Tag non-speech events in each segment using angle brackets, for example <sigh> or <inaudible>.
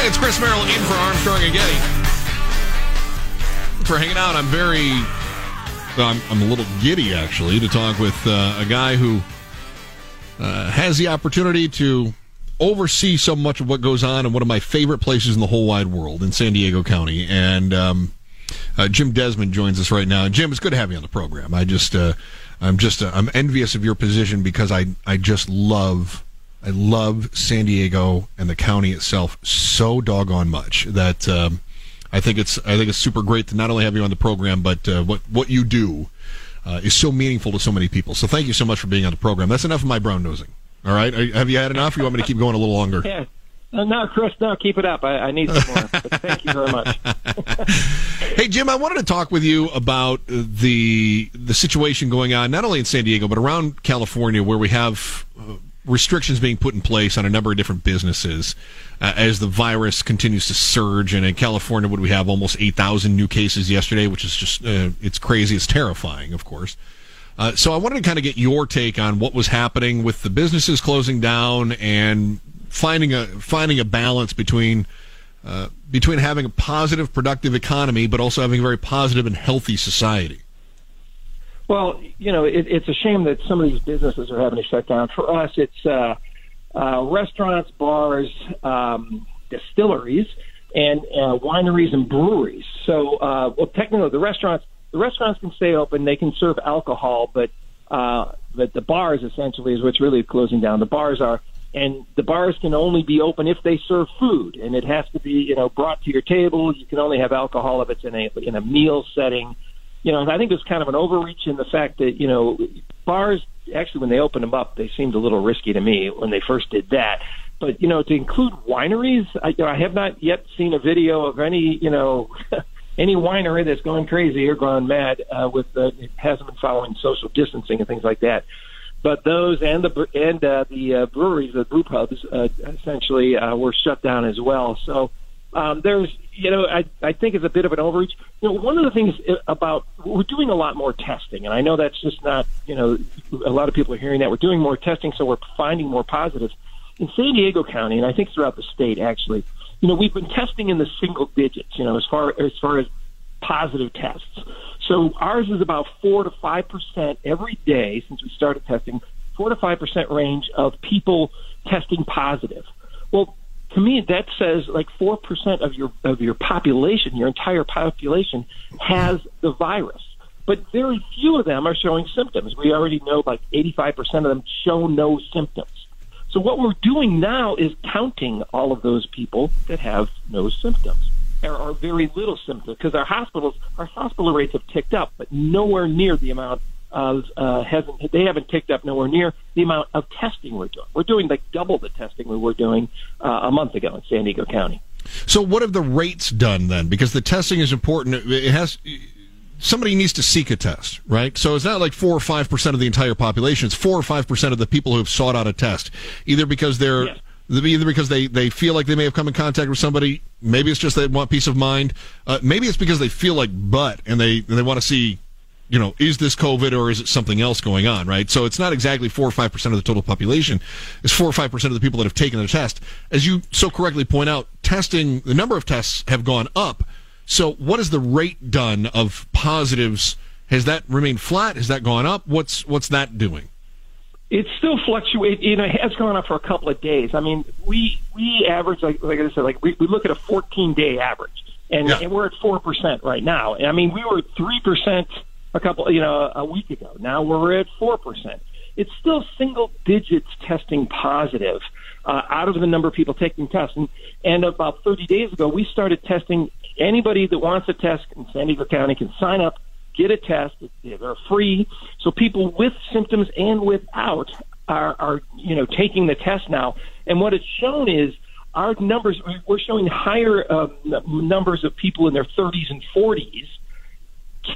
Hey, it's Chris Merrill in for Armstrong and Getty. For hanging out, I'm very, I'm, I'm a little giddy actually to talk with uh, a guy who uh, has the opportunity to oversee so much of what goes on in one of my favorite places in the whole wide world in San Diego County. And um, uh, Jim Desmond joins us right now. Jim, it's good to have you on the program. I just, uh, I'm just, uh, I'm envious of your position because I, I just love I love San Diego and the county itself so doggone much that um, I think it's I think it's super great to not only have you on the program, but uh, what what you do uh, is so meaningful to so many people. So thank you so much for being on the program. That's enough of my brown nosing. All right, have you had enough? Or you want me to keep going a little longer? <laughs> Yeah. Uh, no, Chris, no, keep it up. I, I need some more. but thank you very much. <laughs> hey, Jim, I wanted to talk with you about the the situation going on not only in San Diego but around California, where we have uh, restrictions being put in place on a number of different businesses uh, as the virus continues to surge. And in California, would we have almost 8,000 new cases yesterday, which is just, uh, it's crazy. It's terrifying, of course. Uh, so I wanted to kind of get your take on what was happening with the businesses closing down and finding a finding a balance between uh, between having a positive, productive economy, but also having a very positive and healthy society. Well, you know, it, it's a shame that some of these businesses are having to shut down. For us, it's uh, uh, restaurants, bars, um, distilleries, and uh, wineries and breweries. So, uh, well, technically, the restaurants the restaurants can stay open; they can serve alcohol, but uh, but the bars essentially is what's really closing down. The bars are, and the bars can only be open if they serve food, and it has to be you know brought to your table. You can only have alcohol if it's in a in a meal setting you know, I think there's kind of an overreach in the fact that, you know, bars, actually, when they opened them up, they seemed a little risky to me when they first did that. But, you know, to include wineries, I, you know, I have not yet seen a video of any, you know, <laughs> any winery that's gone crazy or gone mad uh, with, uh, hasn't been following social distancing and things like that. but those and the and uh, the uh, breweries, the brew pubs, uh, essentially uh, were shut down as well. So um, there's, you know, I I think it's a bit of an overreach. You know, one of the things about we're doing a lot more testing, and I know that's just not, you know, a lot of people are hearing that we're doing more testing, so we're finding more positives in San Diego County, and I think throughout the state actually. You know, we've been testing in the single digits. You know, as far as far as positive tests. So ours is about four to five percent every day since we started testing. Four to five percent range of people testing positive. Well, to me, that says like four percent of your of your population, your entire population, has the virus. But very few of them are showing symptoms. We already know like 85% of them show no symptoms. So what we're doing now is counting all of those people that have no symptoms or, or very little symptoms because our hospitals, our hospital rates have ticked up, but nowhere near the amount of uh, hasn't they haven't picked up nowhere near the amount of testing we're doing. We're doing like double the testing we were doing uh, a month ago in San Diego County. So what have the rates done then? Because the testing is important. It has somebody needs to seek a test, right? So it's not like four or five percent of the entire population. It's four or five percent of the people who have sought out a test, either because they're yes either because they, they feel like they may have come in contact with somebody. Maybe it's just they want peace of mind. Uh, maybe it's because they feel like butt and they and they want to see, you know, is this COVID or is it something else going on? Right. So it's not exactly four or five percent of the total population. It's four or five percent of the people that have taken the test. As you so correctly point out, testing the number of tests have gone up. So what is the rate done of positives? Has that remained flat? Has that gone up? What's what's that doing? It's still fluctuate. You know, it has gone up for a couple of days. I mean, we we average like like I said, like we, we look at a 14 day average, and, yeah. and we're at four percent right now. I mean, we were three percent a couple, you know, a week ago. Now we're at four percent. It's still single digits testing positive uh, out of the number of people taking tests. And, and about 30 days ago, we started testing anybody that wants a test in San Diego County can sign up get a test. They're free. So people with symptoms and without are, are you know taking the test now. And what it's shown is our numbers. We're showing higher uh, numbers of people in their 30s and 40s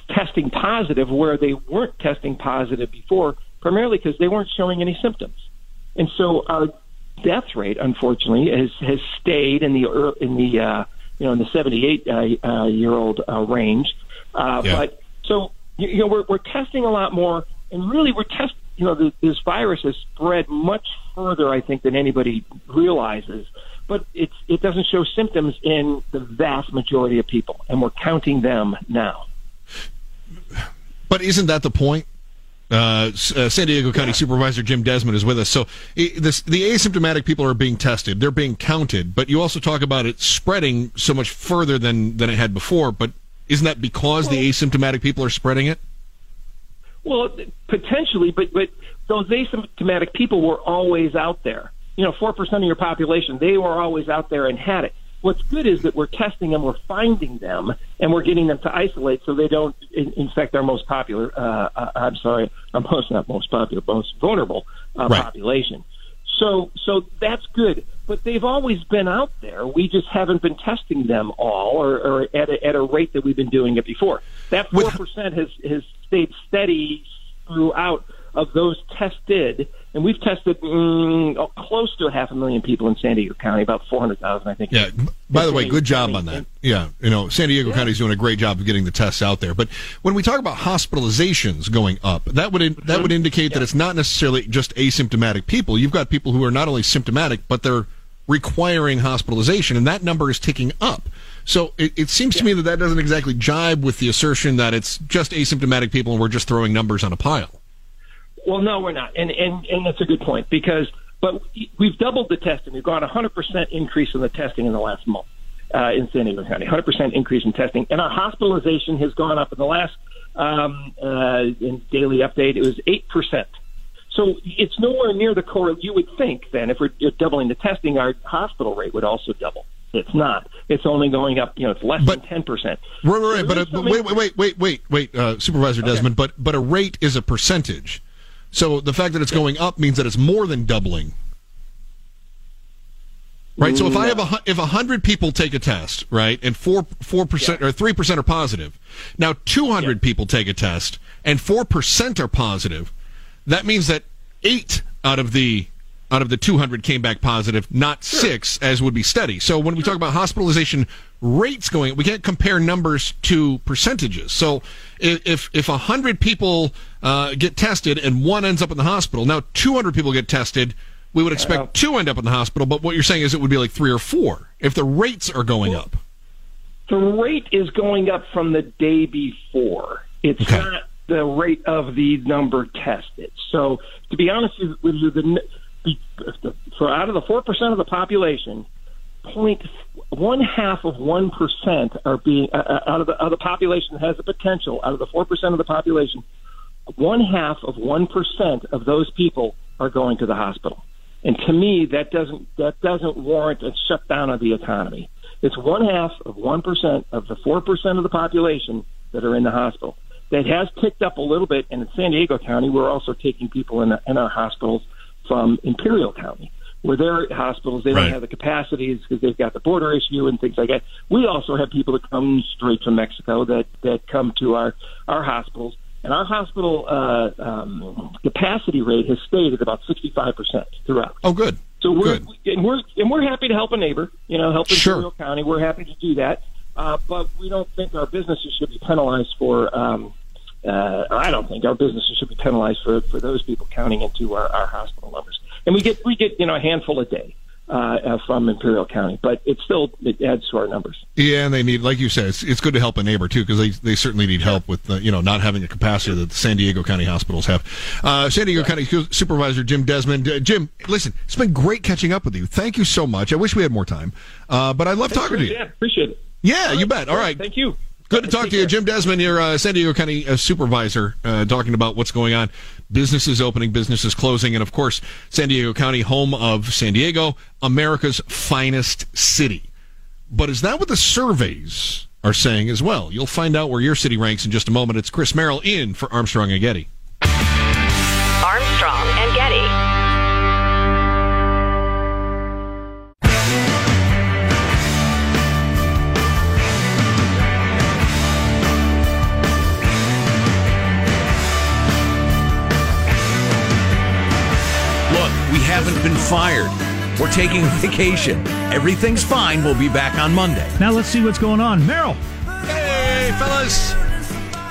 testing positive, where they weren't testing positive before, primarily because they weren't showing any symptoms. And so our death rate, unfortunately, has has stayed in the in the uh, you know in the 78 uh, uh, year old uh, range. Uh, yeah. But so you know we're we're testing a lot more, and really we're testing. You know, this virus has spread much further, I think, than anybody realizes. But it's it doesn't show symptoms in the vast majority of people, and we're counting them now. But isn't that the point? Uh, uh, San Diego County yeah. Supervisor Jim Desmond is with us. So this, the asymptomatic people are being tested; they're being counted. But you also talk about it spreading so much further than than it had before. But isn't that because well, the asymptomatic people are spreading it? Well, potentially, but but those asymptomatic people were always out there. You know, four percent of your population, they were always out there and had it. What's good is that we're testing them, we're finding them, and we're getting them to isolate so they don't in- infect our most popular. Uh, uh, I'm sorry, our most not most popular, most vulnerable uh, right. population. So, so that's good. But they've always been out there. We just haven't been testing them all, or, or at, a, at a rate that we've been doing it before. That four percent has has stayed steady throughout of those tested, and we've tested mm, oh, close to a half a million people in San Diego County, about four hundred thousand, I think. Yeah. By the way, good job on that. Yeah, you know, San Diego yeah. County is doing a great job of getting the tests out there. But when we talk about hospitalizations going up, that would in, that would indicate yeah. that it's not necessarily just asymptomatic people. You've got people who are not only symptomatic, but they're requiring hospitalization, and that number is ticking up. So it, it seems yeah. to me that that doesn't exactly jibe with the assertion that it's just asymptomatic people and we're just throwing numbers on a pile. Well, no, we're not, and and and that's a good point because but we've doubled the testing. We've got a hundred percent increase in the testing in the last month uh, in San Diego County. Hundred percent increase in testing, and our hospitalization has gone up in the last um, uh, in daily update. It was eight percent. So it's nowhere near the core. You would think then, if we're doubling the testing, our hospital rate would also double. It's not. It's only going up. You know, it's less but, than ten percent. Right, right, right. But, uh, but wait, wait, wait, wait, wait, uh, Supervisor Desmond. But but a rate is a percentage. So the fact that it's going up means that it's more than doubling. Right. So if I have a if a hundred people take a test, right, and four four percent or three percent are positive, now two hundred yeah. people take a test and four percent are positive, that means that eight out of the out of the 200 came back positive, not sure. six, as would be steady. So when we talk about hospitalization rates going, we can't compare numbers to percentages. So if if a 100 people uh, get tested and one ends up in the hospital, now 200 people get tested, we would expect uh, two end up in the hospital. But what you're saying is it would be like three or four if the rates are going well, up. The rate is going up from the day before. It's okay. not the rate of the number tested. So to be honest with you, the for out of the four percent of the population, point one half of one percent are being uh, uh, out of the, of the population has the potential. Out of the four percent of the population, one half of one percent of those people are going to the hospital. And to me, that doesn't that doesn't warrant a shutdown of the economy. It's one half of one percent of the four percent of the population that are in the hospital. That has ticked up a little bit, and in San Diego County, we're also taking people in, in our hospitals from Imperial County, where their hospitals they right. don't have the capacities because they've got the border issue and things like that. We also have people that come straight from Mexico that that come to our our hospitals, and our hospital uh, um, capacity rate has stayed at about sixty five percent throughout. Oh, good. So we're good. and we're and we're happy to help a neighbor. You know, help Imperial sure. County. We're happy to do that. Uh, but we don't think our businesses should be penalized for um, uh, I don't think our businesses should be penalized for, for those people counting into our, our hospital numbers. And we get we get you know a handful a day. Uh, uh, from Imperial County, but it still it adds to our numbers. Yeah, and they need, like you said, it's, it's good to help a neighbor too because they, they certainly need help with uh, you know not having the capacity that the San Diego County hospitals have. Uh, San Diego yeah. County Supervisor Jim Desmond, uh, Jim, listen, it's been great catching up with you. Thank you so much. I wish we had more time, uh, but I love talking to you. Yeah, appreciate it. Yeah, you bet. All right, thank you. Good to talk to you, Jim Desmond, your uh, San Diego County uh, supervisor, uh, talking about what's going on. Businesses opening, businesses closing, and of course, San Diego County, home of San Diego, America's finest city. But is that what the surveys are saying as well? You'll find out where your city ranks in just a moment. It's Chris Merrill in for Armstrong and Getty. haven't been fired. We're taking <laughs> vacation. Everything's fine. We'll be back on Monday. Now let's see what's going on. Merrill. Hey, fellas.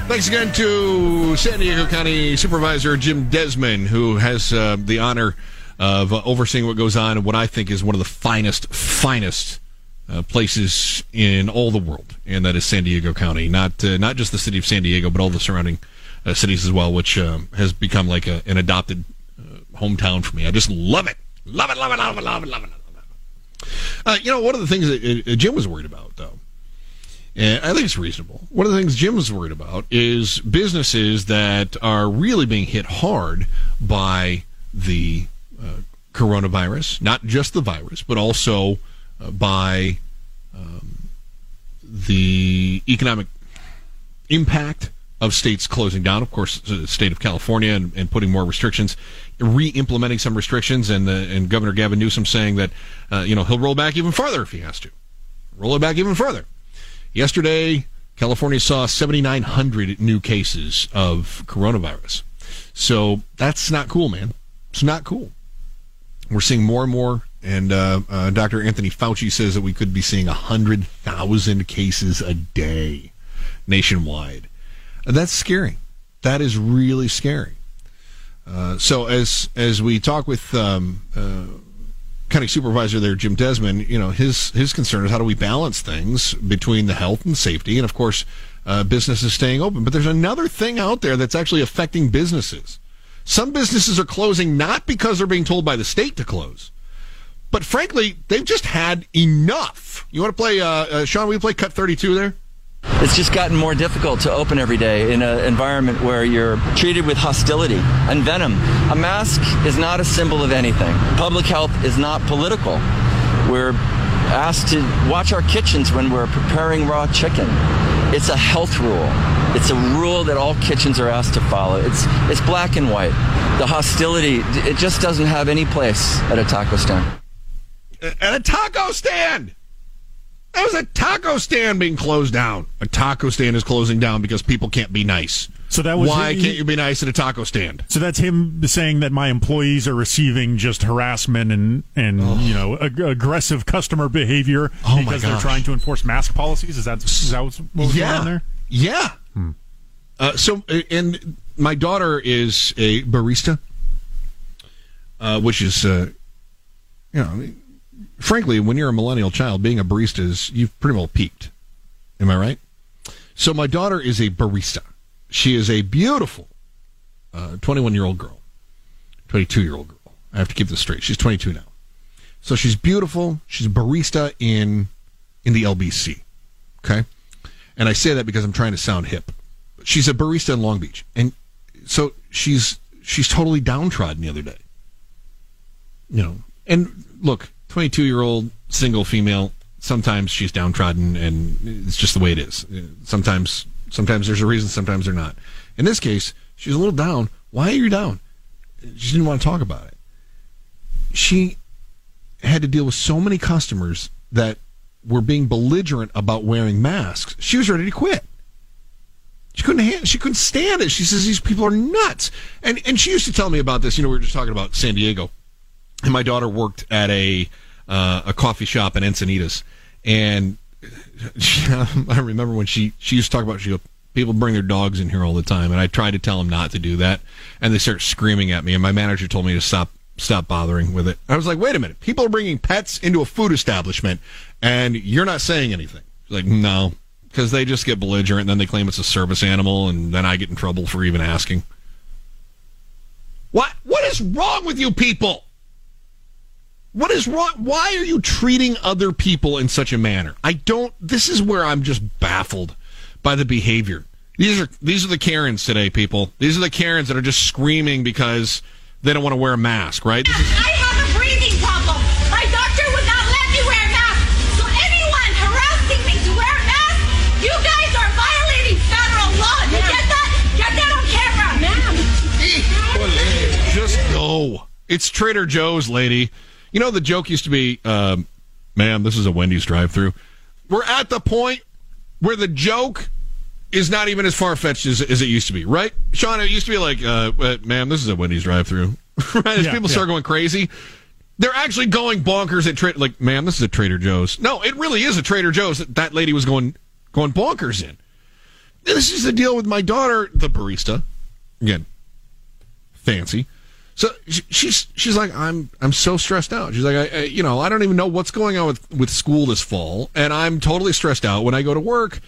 Thanks again to San Diego County Supervisor Jim Desmond, who has uh, the honor of uh, overseeing what goes on in what I think is one of the finest, finest uh, places in all the world, and that is San Diego County. Not uh, not just the city of San Diego, but all the surrounding uh, cities as well, which um, has become like a, an adopted hometown for me. I just love it. Love it, love it, love it, love it, love it. Uh, you know, one of the things that uh, Jim was worried about, though, and I think it's reasonable. One of the things Jim was worried about is businesses that are really being hit hard by the uh, coronavirus, not just the virus, but also uh, by um, the economic impact of states closing down. Of course, the state of California and, and putting more restrictions re-implementing some restrictions, and the, and Governor Gavin Newsom saying that uh, you know he'll roll back even further if he has to, roll it back even further. Yesterday, California saw 7,900 new cases of coronavirus, so that's not cool, man. It's not cool. We're seeing more and more, and uh, uh, Dr. Anthony Fauci says that we could be seeing 100,000 cases a day nationwide. That's scary. That is really scary. Uh, so as as we talk with um, uh, county supervisor there, Jim Desmond, you know his his concern is how do we balance things between the health and safety, and of course uh, businesses staying open. But there's another thing out there that's actually affecting businesses. Some businesses are closing not because they're being told by the state to close, but frankly they've just had enough. You want to play, uh, uh, Sean? We play cut 32 there. It's just gotten more difficult to open every day in an environment where you're treated with hostility and venom. A mask is not a symbol of anything. Public health is not political. We're asked to watch our kitchens when we're preparing raw chicken. It's a health rule. It's a rule that all kitchens are asked to follow. It's it's black and white. The hostility it just doesn't have any place at a taco stand. At a taco stand. That was a taco stand being closed down. A taco stand is closing down because people can't be nice. So that was why he- can't you be nice at a taco stand? So that's him saying that my employees are receiving just harassment and and you know ag- aggressive customer behavior Oh, because they're trying to enforce mask policies. Is that is that what's, what was going on there? Yeah. Uh, so, uh, and my daughter is a barista, uh, which is, uh, you know, I mean, frankly, when you're a millennial child, being a barista is, you've pretty well peaked. Am I right? So, my daughter is a barista. She is a beautiful uh, 21 year old girl, 22 year old girl. I have to keep this straight. She's 22 now. So, she's beautiful. She's a barista in in the LBC. Okay. And I say that because I'm trying to sound hip. She's a barista in Long Beach. And so she's she's totally downtrodden the other day. You know. And look, 22 year old single female, sometimes she's downtrodden and it's just the way it is. Sometimes sometimes there's a reason, sometimes there's not. In this case, she's a little down. Why are you down? She didn't want to talk about it. She had to deal with so many customers that were being belligerent about wearing masks. She was ready to quit. She couldn't she couldn't stand it. She says these people are nuts. And and she used to tell me about this. You know, we were just talking about San Diego, and my daughter worked at a uh, a coffee shop in Encinitas, and <laughs> she, I remember when she she used to talk about she go people bring their dogs in here all the time, and I tried to tell them not to do that, and they start screaming at me, and my manager told me to stop stop bothering with it. I was like, wait a minute, people are bringing pets into a food establishment, and you're not saying anything. She's like, no, because they just get belligerent, and then they claim it's a service animal, and then I get in trouble for even asking. What what is wrong with you people? What is wrong? Why are you treating other people in such a manner? I don't. This is where I'm just baffled by the behavior. These are these are the Karens today, people. These are the Karens that are just screaming because they don't want to wear a mask, right? This is- I have a breathing problem. My doctor would not let me wear a mask. So anyone harassing me to wear a mask, you guys are violating federal law. You get that? Get that on camera. Ma'am. just go. It's Trader Joe's, lady. You know the joke used to be, um, "Man, this is a Wendy's drive-through." We're at the point where the joke is not even as far fetched as, as it used to be, right? Sean, it used to be like, uh, uh, "Man, this is a Wendy's drive-through." <laughs> right? As Yeah, people yeah. start going crazy, they're actually going bonkers at Trader. Like, man, this is a Trader Joe's. No, it really is a Trader Joe's that that lady was going going bonkers in. This is the deal with my daughter, the barista. Again, fancy. So she's she's like I'm I'm so stressed out. She's like I, I you know I don't even know what's going on with with school this fall, and I'm totally stressed out when I go to work.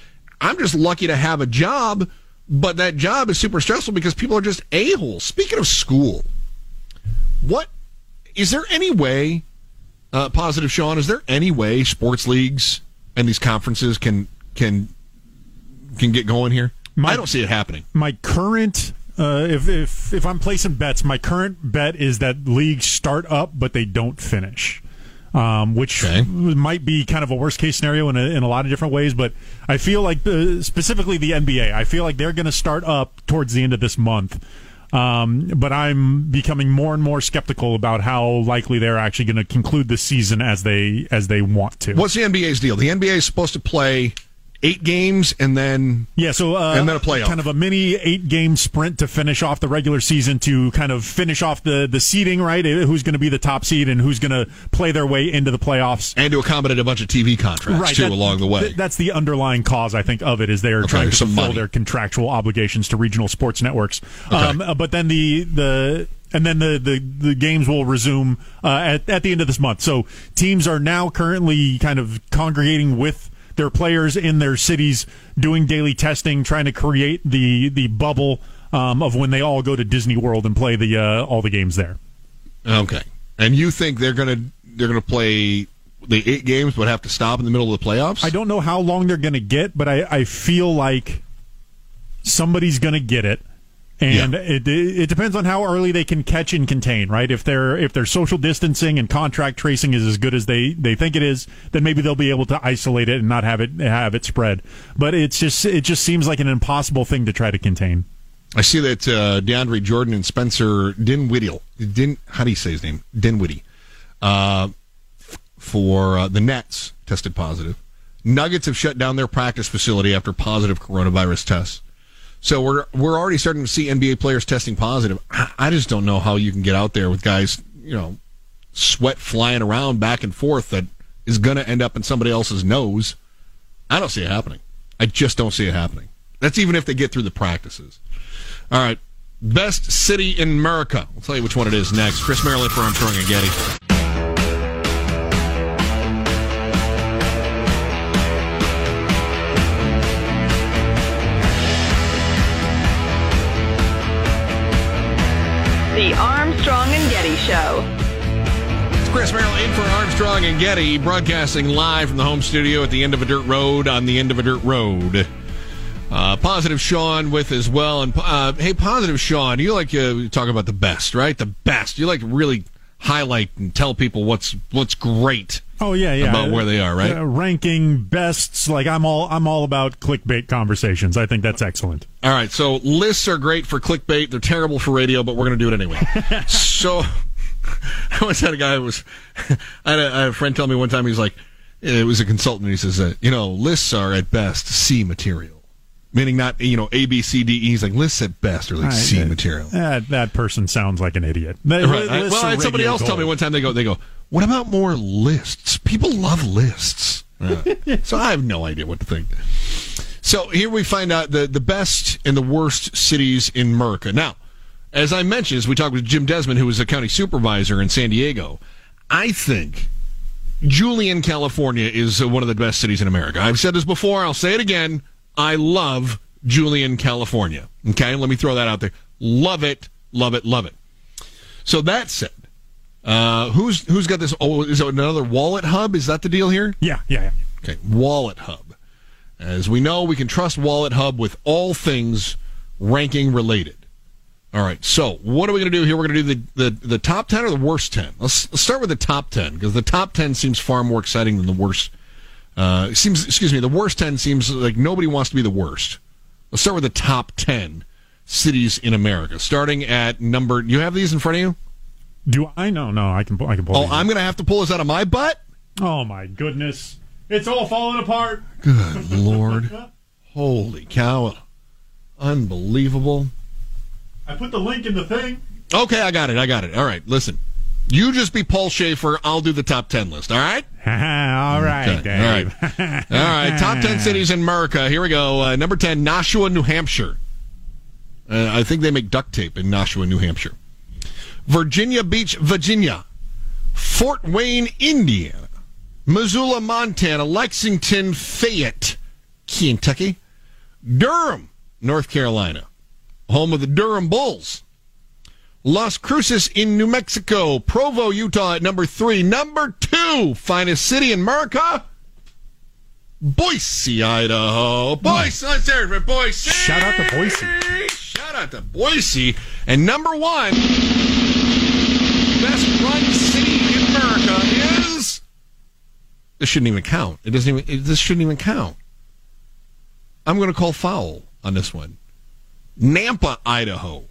I'm just lucky to have a job, but that job is super stressful because people are just a holes. Speaking of school, what is there any way? Uh, positive, Sean. Is there any way sports leagues and these conferences can can can get going here? My- I don't see it happening. My current, uh, if if if I'm placing bets, my current bet is that leagues start up but they don't finish. Um, which might be kind of a worst case scenario in a, in a lot of different ways, but I feel like the, specifically the NBA, I feel like they're going to start up towards the end of this month. Um, but I'm becoming more and more skeptical about how likely they're actually going to conclude the season as they as they want to. What's the NBA's deal? The NBA is supposed to play eight games and then Yeah, so uh, and then a playoff. kind of a mini eight game sprint to finish off the regular season to kind of finish off the the seeding, right? Uh, Who's going to be the top seed and who's going to play their way into the playoffs? and to accommodate a bunch of TV contracts too that- along the way. th- that's the underlying cause, I think, of it is they are Okay, trying to fulfill money. their contractual obligations to regional sports networks. Um, uh, but then the the and then the, the, the games will resume uh, at, at the end of this month. So teams are now currently kind of congregating with their players in their cities, doing daily testing, trying to create the the bubble um, of when they all go to Disney World and play the uh, all the games there. okay, and you think they're gonna they're gonna play the eight games but have to stop in the middle of the playoffs? I don't know how long they're going to get, but I, I feel like somebody's going to get it. And it, it depends on how early they can catch and contain, right? If they're if their social distancing and contract tracing is as good as they, they think it is, then maybe they'll be able to isolate it and not have it have it spread. But it's just it just seems like an impossible thing to try to contain. I see that uh, DeAndre Jordan and Spencer Dinwiddie, Din, how do you say his name? Dinwiddie, uh, f- for uh, the Nets tested positive. Nuggets have shut down their practice facility after positive coronavirus tests. So we're we're already starting to see NBA players testing positive. I, I just don't know how you can get out there with guys, you know, sweat flying around back and forth that is going to end up in somebody else's nose. I don't see it happening. I just don't see it happening. That's even if they get through the practices. All right. Best city in America. I'll tell you which one it is next. Chris Merrill in for Armstrong and Getty. Armstrong and Getty Show. It's Chris Merrill in for Armstrong and Getty, broadcasting live from the home studio at the end of a dirt road on the end of a dirt road. Uh, positive Sean with as well. And uh, hey, positive Sean, you like uh, talk about the best, right? The best. You like really highlight and tell people what's what's great. Oh yeah, yeah. About where they are, right? Uh, ranking bests. Like I'm all I'm all about clickbait conversations. I think that's excellent. All right, so lists are great for clickbait. They're terrible for radio, but we're going to do it anyway. <laughs> so <laughs> I once had a guy who was <laughs> I had, a, I had a friend tell me one time he's like it was a consultant. He says, that you know, lists are at best C material. Meaning not you know A B C D E. He's like lists at best are like I- C uh, material. That that person sounds like an idiot. Right. I- well, I had somebody else tell me one time. They go, they go. What about more lists? People love lists. Yeah. <laughs> so I have no idea what to think. So here we find out the the best and the worst cities in America. Now, as I mentioned, as we talked with Jim Desmond, who was a county supervisor in San Diego, I think Julian, California, is uh, one of the best cities in America. I've said this before. I'll say it again. I love Julian, California. Okay, let me throw that out there. Love it, love it, love it. So that said, uh, who's who's got this? Oh, is it another wallet hub? Is that the deal here? Yeah, yeah, yeah. Okay, Wallet Hub. As we know, we can trust Wallet Hub with all things ranking related. All right, so what are we going to do here? We're going to do the, the, the top 10 or the worst 10? Let's, let's start with the top 10 because the top 10 seems far more exciting than the worst. Uh, seems, excuse me, the worst 10 seems like nobody wants to be the worst. Let's start with the top 10 cities in America, starting at number. You have these in front of you? Do I? No, no. I can. Pull I can pull. Oh. I'm going to have to pull this out of my butt? Oh my goodness! It's all falling apart. Good <laughs> Lord. Holy cow. Unbelievable. I put the link in the thing. Okay, I got it. I got it. All right, listen. You just be Paul Shaffer. I'll do the top 10 list, all right? <laughs> all right, Okay, Dave. All right. <laughs> All right, top 10 cities in America. Here we go. Uh, number 10, Nashua, New Hampshire. Uh, I think they make duct tape in Nashua, New Hampshire. Virginia Beach, Virginia. Fort Wayne, Indiana. Missoula, Montana. Lexington, Fayette, Kentucky. Durham, North Carolina. Home of the Durham Bulls. Las Cruces in New Mexico. Provo, Utah at number three. Number two, finest city in America. Boise, Idaho. Boise, let's hear it for Boise. Shout out to Boise. Shout out to Boise. And number one, best run city in America is. This shouldn't even count. It doesn't even. It, this shouldn't even count. I'm going to call foul on this one. Nampa, Idaho,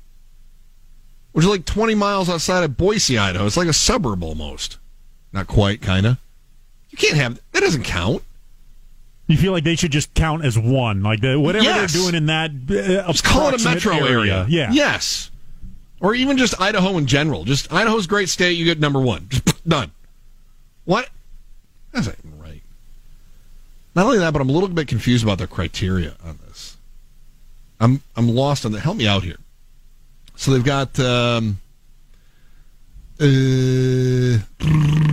which is like 20 miles outside of Boise, Idaho. It's like a suburb almost. Not quite, kind of. You can't have that. Doesn't count. You feel like they should just count as one, like the, whatever Yes. they're doing in that. Uh, Just call it a metro area. Yeah. Yes. Or even just Idaho in general. Just Idaho's great state. You get number one. Just done. What? That's not even right. Not only that, but I'm a little bit confused about their criteria on this. I'm I'm lost on that. Help me out here. So they've got. Um, uh,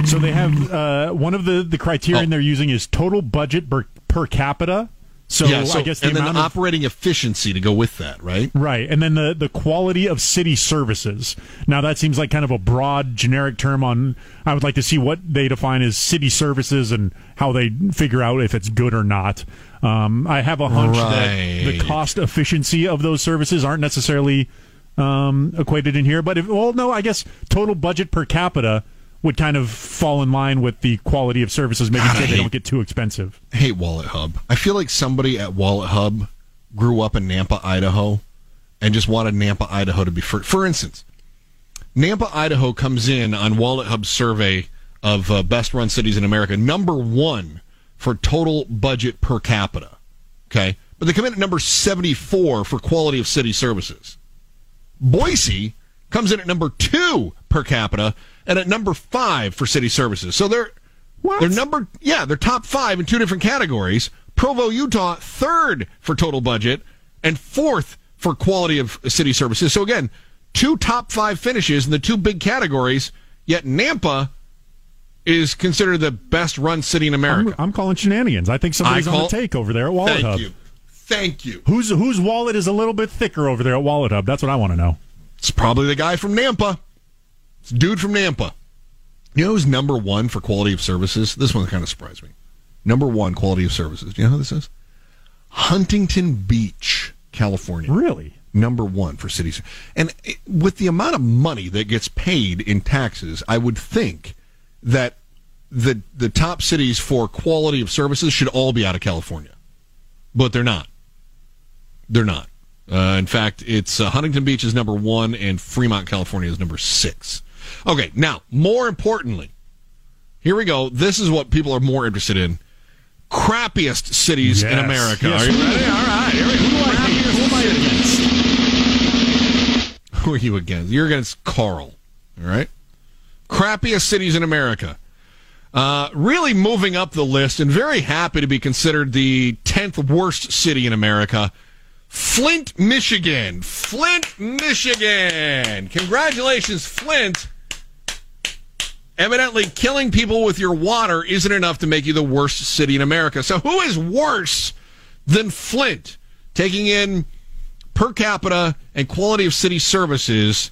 So they have uh, one of the the criterion they're using is total budget per, per capita. So, yeah, so I guess the and then of operating efficiency to go with that, right? Right, and then the the quality of city services. Now that seems like kind of a broad, generic term. On I would like to see what they define as city services and how they figure out if it's good or not. Um, I have a hunch that the cost efficiency of those services aren't necessarily um, equated in here. But if well, no, I guess total budget per capita would kind of fall in line with the quality of services, making God, sure they don't get too expensive. I hate Wallet Hub. I feel like somebody at Wallet Hub grew up in Nampa, Idaho, and just wanted Nampa, Idaho to be for. For instance, Nampa, Idaho comes in on Wallet Hub's survey of uh, best run cities in America, number one for total budget per capita. Okay. But they come in at number 74 for quality of city services. Boise comes in at number two per capita and at number five for city services. So they're they're number yeah they're top five in two different categories. Provo, Utah, third for total budget and fourth for quality of city services. So again, two top five finishes in the two big categories. Yet Nampa is considered the best run city in America. I'm, I'm calling shenanigans. I think somebody's I call- on the take over there at Wallet Thank Hub. you. Thank you. Whose whose wallet is a little bit thicker over there at Wallet Hub? That's what I want to know. It's probably the guy from Nampa. It's a dude from Nampa. You know who's number one for quality of services? This one kind of surprised me. Number one quality of services. Do you know who this is? Huntington Beach, California. Really? Number one for cities. And with the amount of money that gets paid in taxes, I would think that the the top cities for quality of services should all be out of California. But they're not. They're not. Uh, in fact, it's uh, Huntington Beach is number one, and Fremont, California, is number six. Okay, now more importantly, here we go. This is what people are more interested in: crappiest cities in America. Yes. Are you ready? All right, here we go. Who am I against? Who are you against? You're against Carl. All right. Crappiest cities in America. Uh, really moving up the list and very happy to be considered the 10th worst city in America. Flint, Michigan. Flint, Michigan. Congratulations, Flint. Evidently, killing people with your water isn't enough to make you the worst city in America. So, who is worse than Flint? Taking in per capita and quality of city services,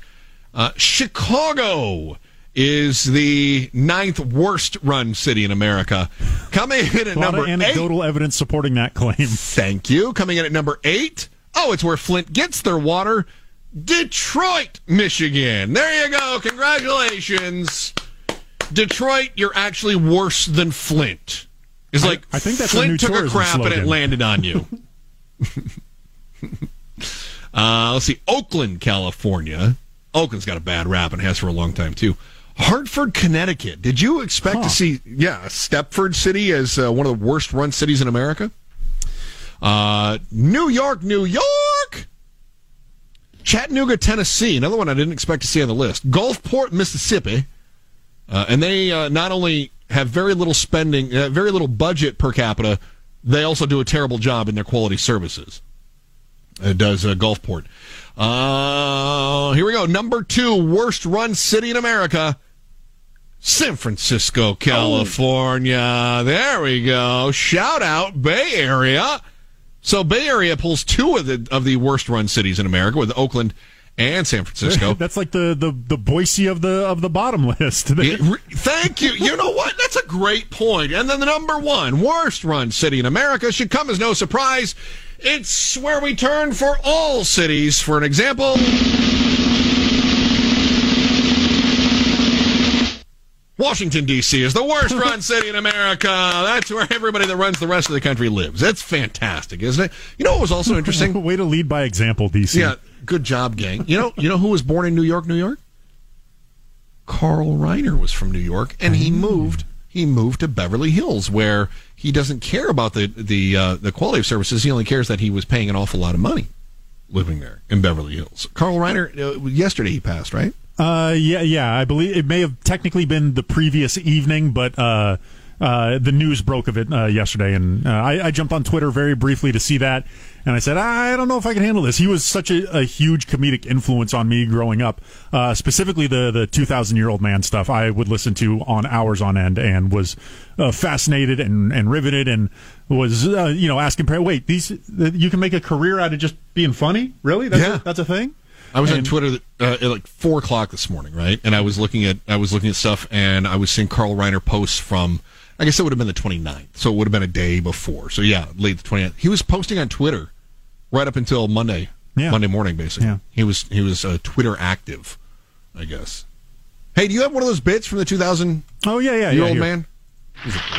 uh, Chicago is the ninth worst run city in America. Coming in at A number of eight. anecdotal evidence supporting that claim. Thank you. Coming in at number eight. Oh, it's where Flint gets their water. Detroit, Michigan. There you go. Congratulations. Detroit, you're actually worse than Flint. It's I- like I think that's Flint new took a crap and it landed on you. <laughs> uh, let's see. Oakland, California. Oakland's got a bad rap and has for a long time, too. Hartford, Connecticut. Did you expect Huh. to see, yeah, Stepford City as uh, one of the worst run cities in America? Uh, New York, New York. Chattanooga, Tennessee. Another one I didn't expect to see on the list. Gulfport, Mississippi. Uh, and they uh, not only have very little spending, uh, very little budget per capita, they also do a terrible job in their quality services. It does uh, Gulfport. Uh, here we go. Number two worst run city in America. San Francisco, California. There we go. Shout out Bay Area. So Bay Area pulls two of the of the worst run cities in America with Oakland and San Francisco. <laughs> That's like the, the, the Boise of the of the bottom list. <laughs> It re- thank you. You know what? That's a great point. And then the number one worst run city in America should come as no surprise. It's where we turn for all cities. For an example, Washington, D.C. is the worst <laughs> run city in America. That's where everybody that runs the rest of the country lives. That's fantastic, isn't it? You know what was also <laughs> interesting? Way to lead by example, DC. Yeah, good job, gang. You know, you know who was born in New York, New York? Carl Reiner was from New York, and he moved. He moved to Beverly Hills, where he doesn't care about the the uh, the quality of services. He only cares that he was paying an awful lot of money living there in Beverly Hills. Carl Reiner, uh, yesterday he passed, right? Uh, yeah, yeah. I believe it may have technically been the previous evening, but uh, uh, the news broke of it uh, yesterday, and uh, I, I jumped on Twitter very briefly to see that, and I said, I don't know if I can handle this. He was such a, a huge comedic influence on me growing up, uh, specifically the the two thousand year old man stuff. I would listen to on hours on end, and was uh, fascinated and, and riveted, and was uh, you know asking, wait, these you can make a career out of just being funny? Really? That's Yeah. a, that's a thing. I was on Twitter uh, at like four o'clock this morning, right? And I was looking at I was looking at stuff, and I was seeing Carl Reiner posts from. I guess it would have been the 29th, so it would have been a day before. So yeah, late the 29th. He was posting on Twitter right up until Monday, Yeah. Monday morning, basically. Yeah. He was he was uh, Twitter active, I guess. Hey, do you have one of those bits from the 2000 Oh yeah, yeah, yeah. old here. man?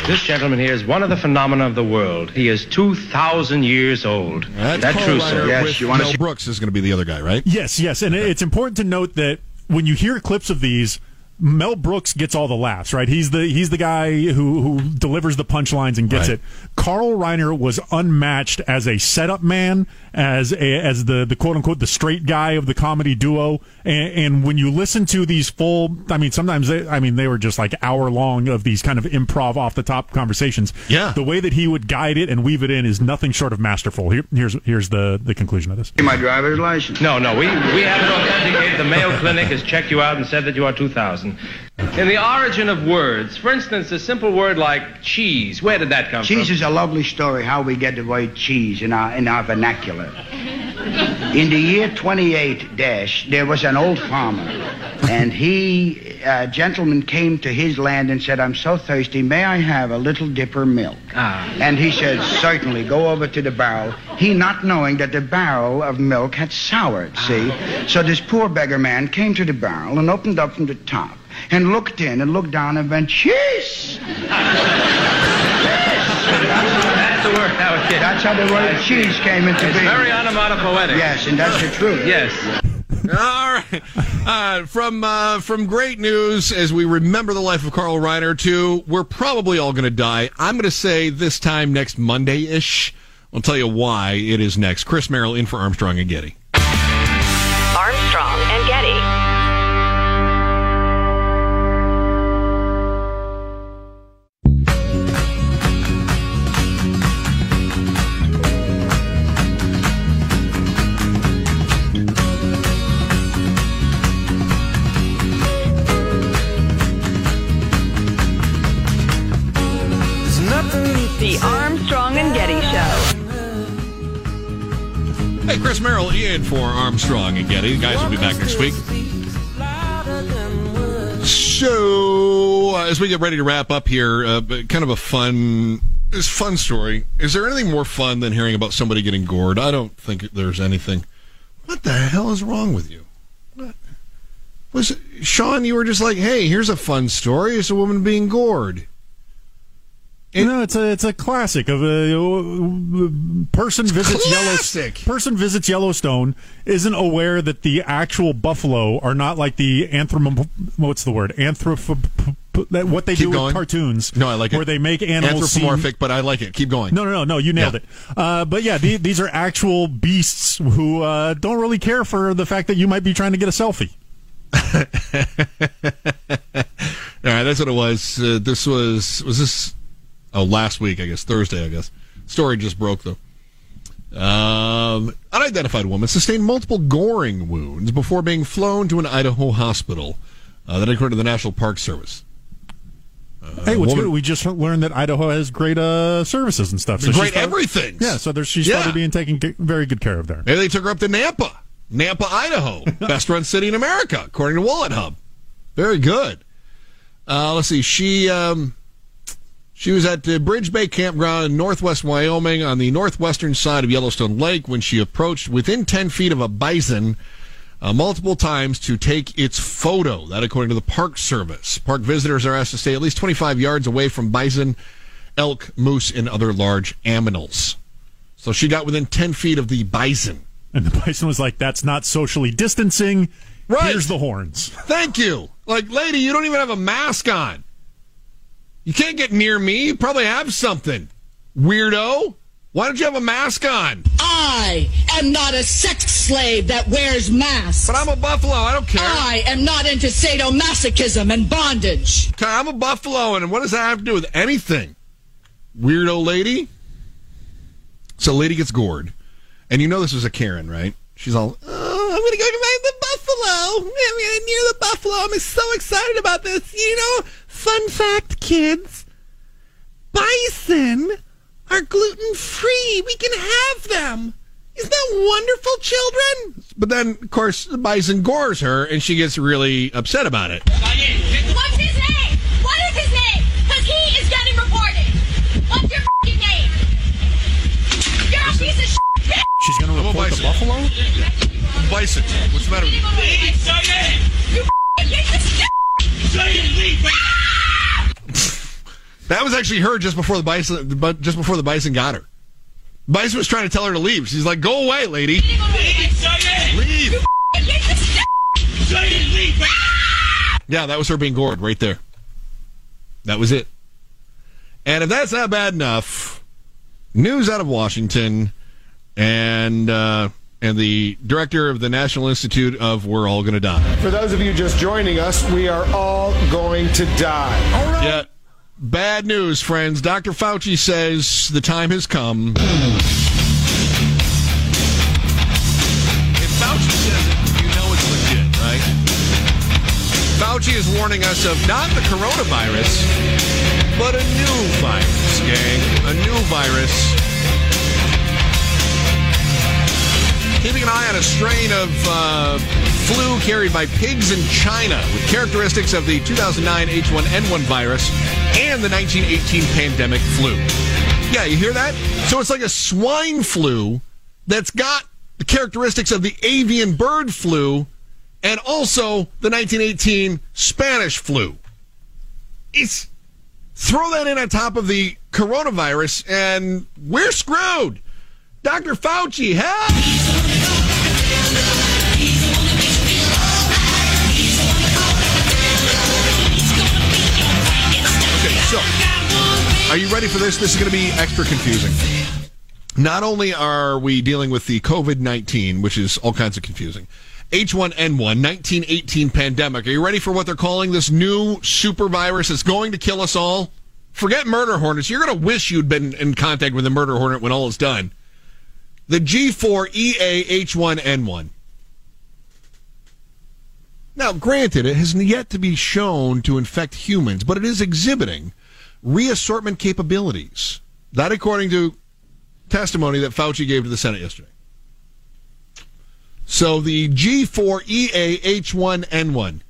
This gentleman here is one of the phenomena of the world. He is 2,000 years old. That's That true, sir? Yes, you want Mel to Brooks is going to be the other guy, right? Yes, yes, and it's important to note that when you hear clips of these, Mel Brooks gets all the laughs, right? He's the he's the guy who who delivers the punchlines and gets Right. it. Carl Reiner was unmatched as a setup man, as a, as the the quote unquote the straight guy of the comedy duo. And, and when you listen to these full, I mean, sometimes they, I mean, they were just like hour long of these kind of improv off the top conversations. Yeah. the way that he would guide it and weave it in is nothing short of masterful. Here, here's here's the the conclusion of this. My driver's license. No, no, we, we have it authenticated. The Mayo Clinic has checked you out and said that you are 2000. In the origin of words, for instance, a simple word like cheese, where did that come Cheese from? Cheese is a lovely story how we get the word cheese in our in our vernacular. In the year 28 dash, there was an old farmer, and he, a gentleman came to his land and said, "I'm so thirsty. May I have a little dipper milk?" Ah. And he said, "Certainly. Go over to the barrel." He not knowing that the barrel of milk had soured. See, so this poor beggar man came to the barrel and opened up from the top and looked in and looked down and went, "Cheese." That's the word how it. That's how the word cheese came into It's being. very onomatopoetic. Yes, and that's the truth. Yes. All right. Uh, from uh, from great news as we remember the life of Carl Reiner to we're probably all going to die. I'm going to say this time next Monday ish. I'll tell you why it is next. Chris Merrill in for Armstrong and Getty. Armstrong and Hey, Chris Merrill in for Armstrong and Getty. The guys will be back next week. So, as we get ready to wrap up here, uh, kind of a fun, this fun story. Is there anything more fun than hearing about somebody getting gored? I don't think there's anything. What the hell is wrong with you? What was it, Sean? You were just like, "Hey, here's a fun story. It's a woman being gored." No, it's a it's a classic of a person visits classic. Yellowstone. Person visits Yellowstone isn't aware that the actual buffalo are not like the anthropo. What's the word? Anthrop. That what they Keep do going. with cartoons. No, I like it. Where they make animals seem- anthropomorphic, but I like it. Keep going. No, no, no, no. You nailed Yeah. it. Uh, but yeah, the, these are actual beasts who uh, don't really care for the fact that you might be trying to get a selfie. <laughs> All right, that's what it was. Uh, this was was this oh last week, I guess Thursday, I guess. Story just broke though. Um, unidentified woman sustained multiple goring wounds before being flown to an Idaho hospital. Uh, that according to the National Park Service. Uh, hey, what's woman- good? We just learned that Idaho has great uh, services and stuff. Great she's probably- everything. Yeah, so there's, she's Yeah. probably being taken g- very good care of there. Maybe they took her up to Nampa, Nampa, Idaho, <laughs> best run city in America, according to Wallet Hub. Very good. Uh, let's see. She um, she was at the Bridge Bay Campground in northwest Wyoming on the northwestern side of Yellowstone Lake when she approached within ten feet of a bison. Uh, multiple times to take its photo. That, according to the Park Service. Park visitors are asked to stay at least 25 yards away from bison, elk, moose, and other large aminals. So she got within 10 feet of the bison. And the bison was like, "That's not socially distancing. Right. Here's the horns." Thank you. Like, lady, you don't even have a mask on. You can't get near me. You probably have something. Weirdo. Why don't you have a mask on? I am not a sex slave that wears masks. But I'm a buffalo. I don't care. I am not into sadomasochism and bondage. Okay, I'm a buffalo, and what does that have to do with anything? Weirdo lady. So, lady gets gored, and you know this was a Karen, right? She's all, "Oh, I'm gonna go to my the buffalo. I'm gonna near the buffalo. I'm so excited about this. You know, fun fact, kids, bison are gluten free. We can have them. Isn't that wonderful, children? But then, of course, the bison gores her, and she gets really upset about it. What's his name? What is his name? Because he is getting reported. What's your f***ing name? You're a piece of shit. bitch. She's going to report the buffalo. Bison. What's the matter with you? You f***ing piece of shit. That was actually her just before the bison, but just before the bison got her. Bison was trying to tell her to leave. She's like, "Go away, lady. Leave." Yeah, that was her being gored right there. That was it. And if that's not bad enough, news out of Washington and uh, and the director of the National Institute of We're All Gonna Die. For those of you just joining us, we are all going to die. Yeah. Bad news, friends. Dr. Fauci says the time has come. If Fauci says it, you know it's legit, right? Fauci is warning us of not the coronavirus, but a new virus, gang. A new virus. Keeping an eye on a strain of uh, flu carried by pigs in China with characteristics of the 2009 H1N1 virus and the 1918 pandemic flu. Yeah, you hear that? So it's like a swine flu that's got the characteristics of the avian bird flu and also the 1918 Spanish flu. It's throw that in on top of the coronavirus and we're screwed. Dr. Fauci, help! Are you ready for this? This is going to be extra confusing. Not only are we dealing with the COVID 19, which is all kinds of confusing, H1N1, 1918 pandemic. Are you ready for what they're calling this new super virus that's going to kill us all? Forget murder hornets. You're going to wish you'd been in contact with a murder hornet when all is done. The G4EA-H1N1. Now, granted, it has yet to be shown to infect humans, but it is exhibiting reassortment capabilities. That, according to testimony that Fauci gave to the Senate yesterday. So the G4EA-H1N1.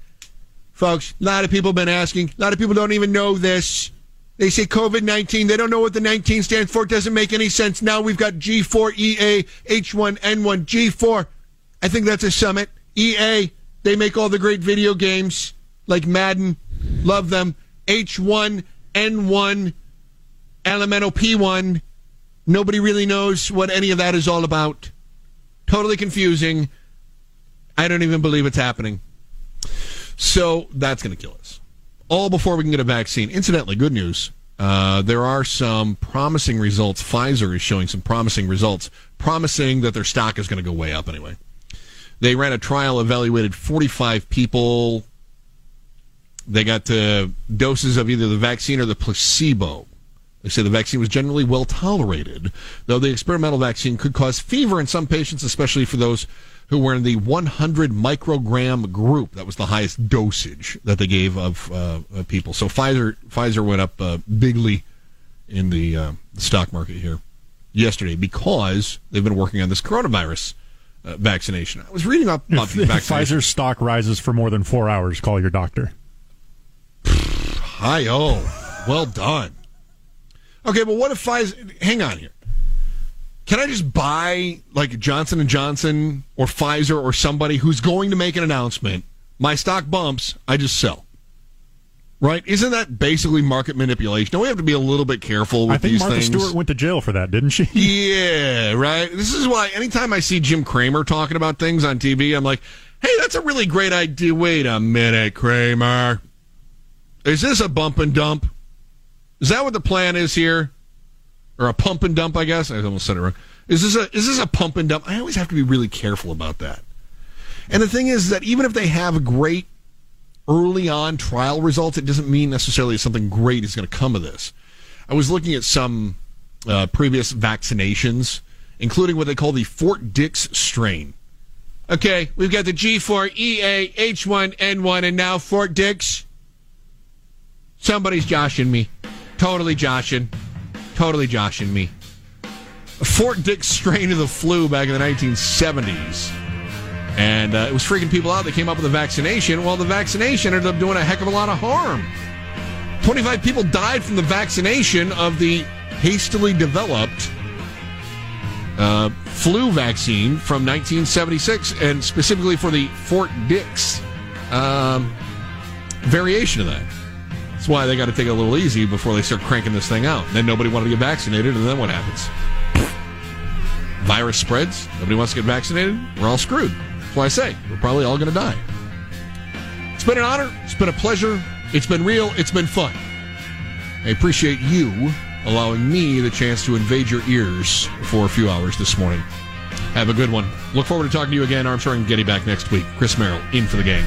Folks, a lot of people have been asking. A lot of people don't even know this. They say COVID 19. They don't know what the 19 stands for. It doesn't make any sense. Now we've got G4EA, H1N1, G4. I think that's a summit. EA, they make all the great video games like Madden. Love them. H1, N1, Elemental P1. Nobody really knows what any of that is all about. Totally confusing. I don't even believe it's happening. So that's going to kill us. All before we can get a vaccine. Incidentally, good news. Uh, there are some promising results. Pfizer is showing some promising results, promising that their stock is going to go way up anyway. They ran a trial, evaluated 45 people. They got uh, doses of either the vaccine or the placebo. They say the vaccine was generally well tolerated, though the experimental vaccine could cause fever in some patients, especially for those who were in the 100 microgram group. That was the highest dosage that they gave of, uh, people. So Pfizer Pfizer went up uh, bigly in the, uh, the stock market here yesterday because they've been working on this coronavirus uh, vaccination. I was reading up about If, the if. Pfizer's stock rises for more than four hours, call your doctor. Hi, oh, well done. Okay, but what if Pfizer? Hang on here. Can I just buy like Johnson and Johnson or Pfizer or somebody who's going to make an announcement? My stock bumps, I just sell. Right? Isn't that basically market manipulation? Don't we have to be a little bit careful with I think these Martha things? Stewart went to jail for that, didn't she? <laughs> Yeah, right. This is why anytime I see Jim Cramer talking about things on TV, I'm like, hey, that's a really great idea. Wait a minute, Cramer. Is this a bump and dump? Is that what the plan is here? Or a pump and dump, I guess? I almost said it wrong. Is this a is this a pump and dump? I always have to be really careful about that. And the thing is that even if they have great early on trial results, it doesn't mean necessarily something great is going to come of this. I was looking at some uh, previous vaccinations, including what they call the Fort Dix strain. Okay, we've got the G4EA, H1N1, and now Fort Dix. Somebody's joshing me. Totally joshing. Totally joshing me. A Fort Dix strain of the flu back in the 1970s. And uh, it was freaking people out. They came up with a vaccination. Well, the vaccination ended up doing a heck of a lot of harm. 25 people died from the vaccination of the hastily developed uh, flu vaccine from 1976, and specifically for the Fort Dix um, variation of that. That's why they got to take it a little easy before they start cranking this thing out. Then nobody wanted to get vaccinated, and then what happens? Virus spreads. Nobody wants to get vaccinated. We're all screwed. That's why I say we're probably all going to die. It's been an honor. It's been a pleasure. It's been real. It's been fun. I appreciate you allowing me the chance to invade your ears for a few hours this morning. Have a good one. Look forward to talking to you again. Armstrong and Getty back next week. Chris Merrill in for the gang.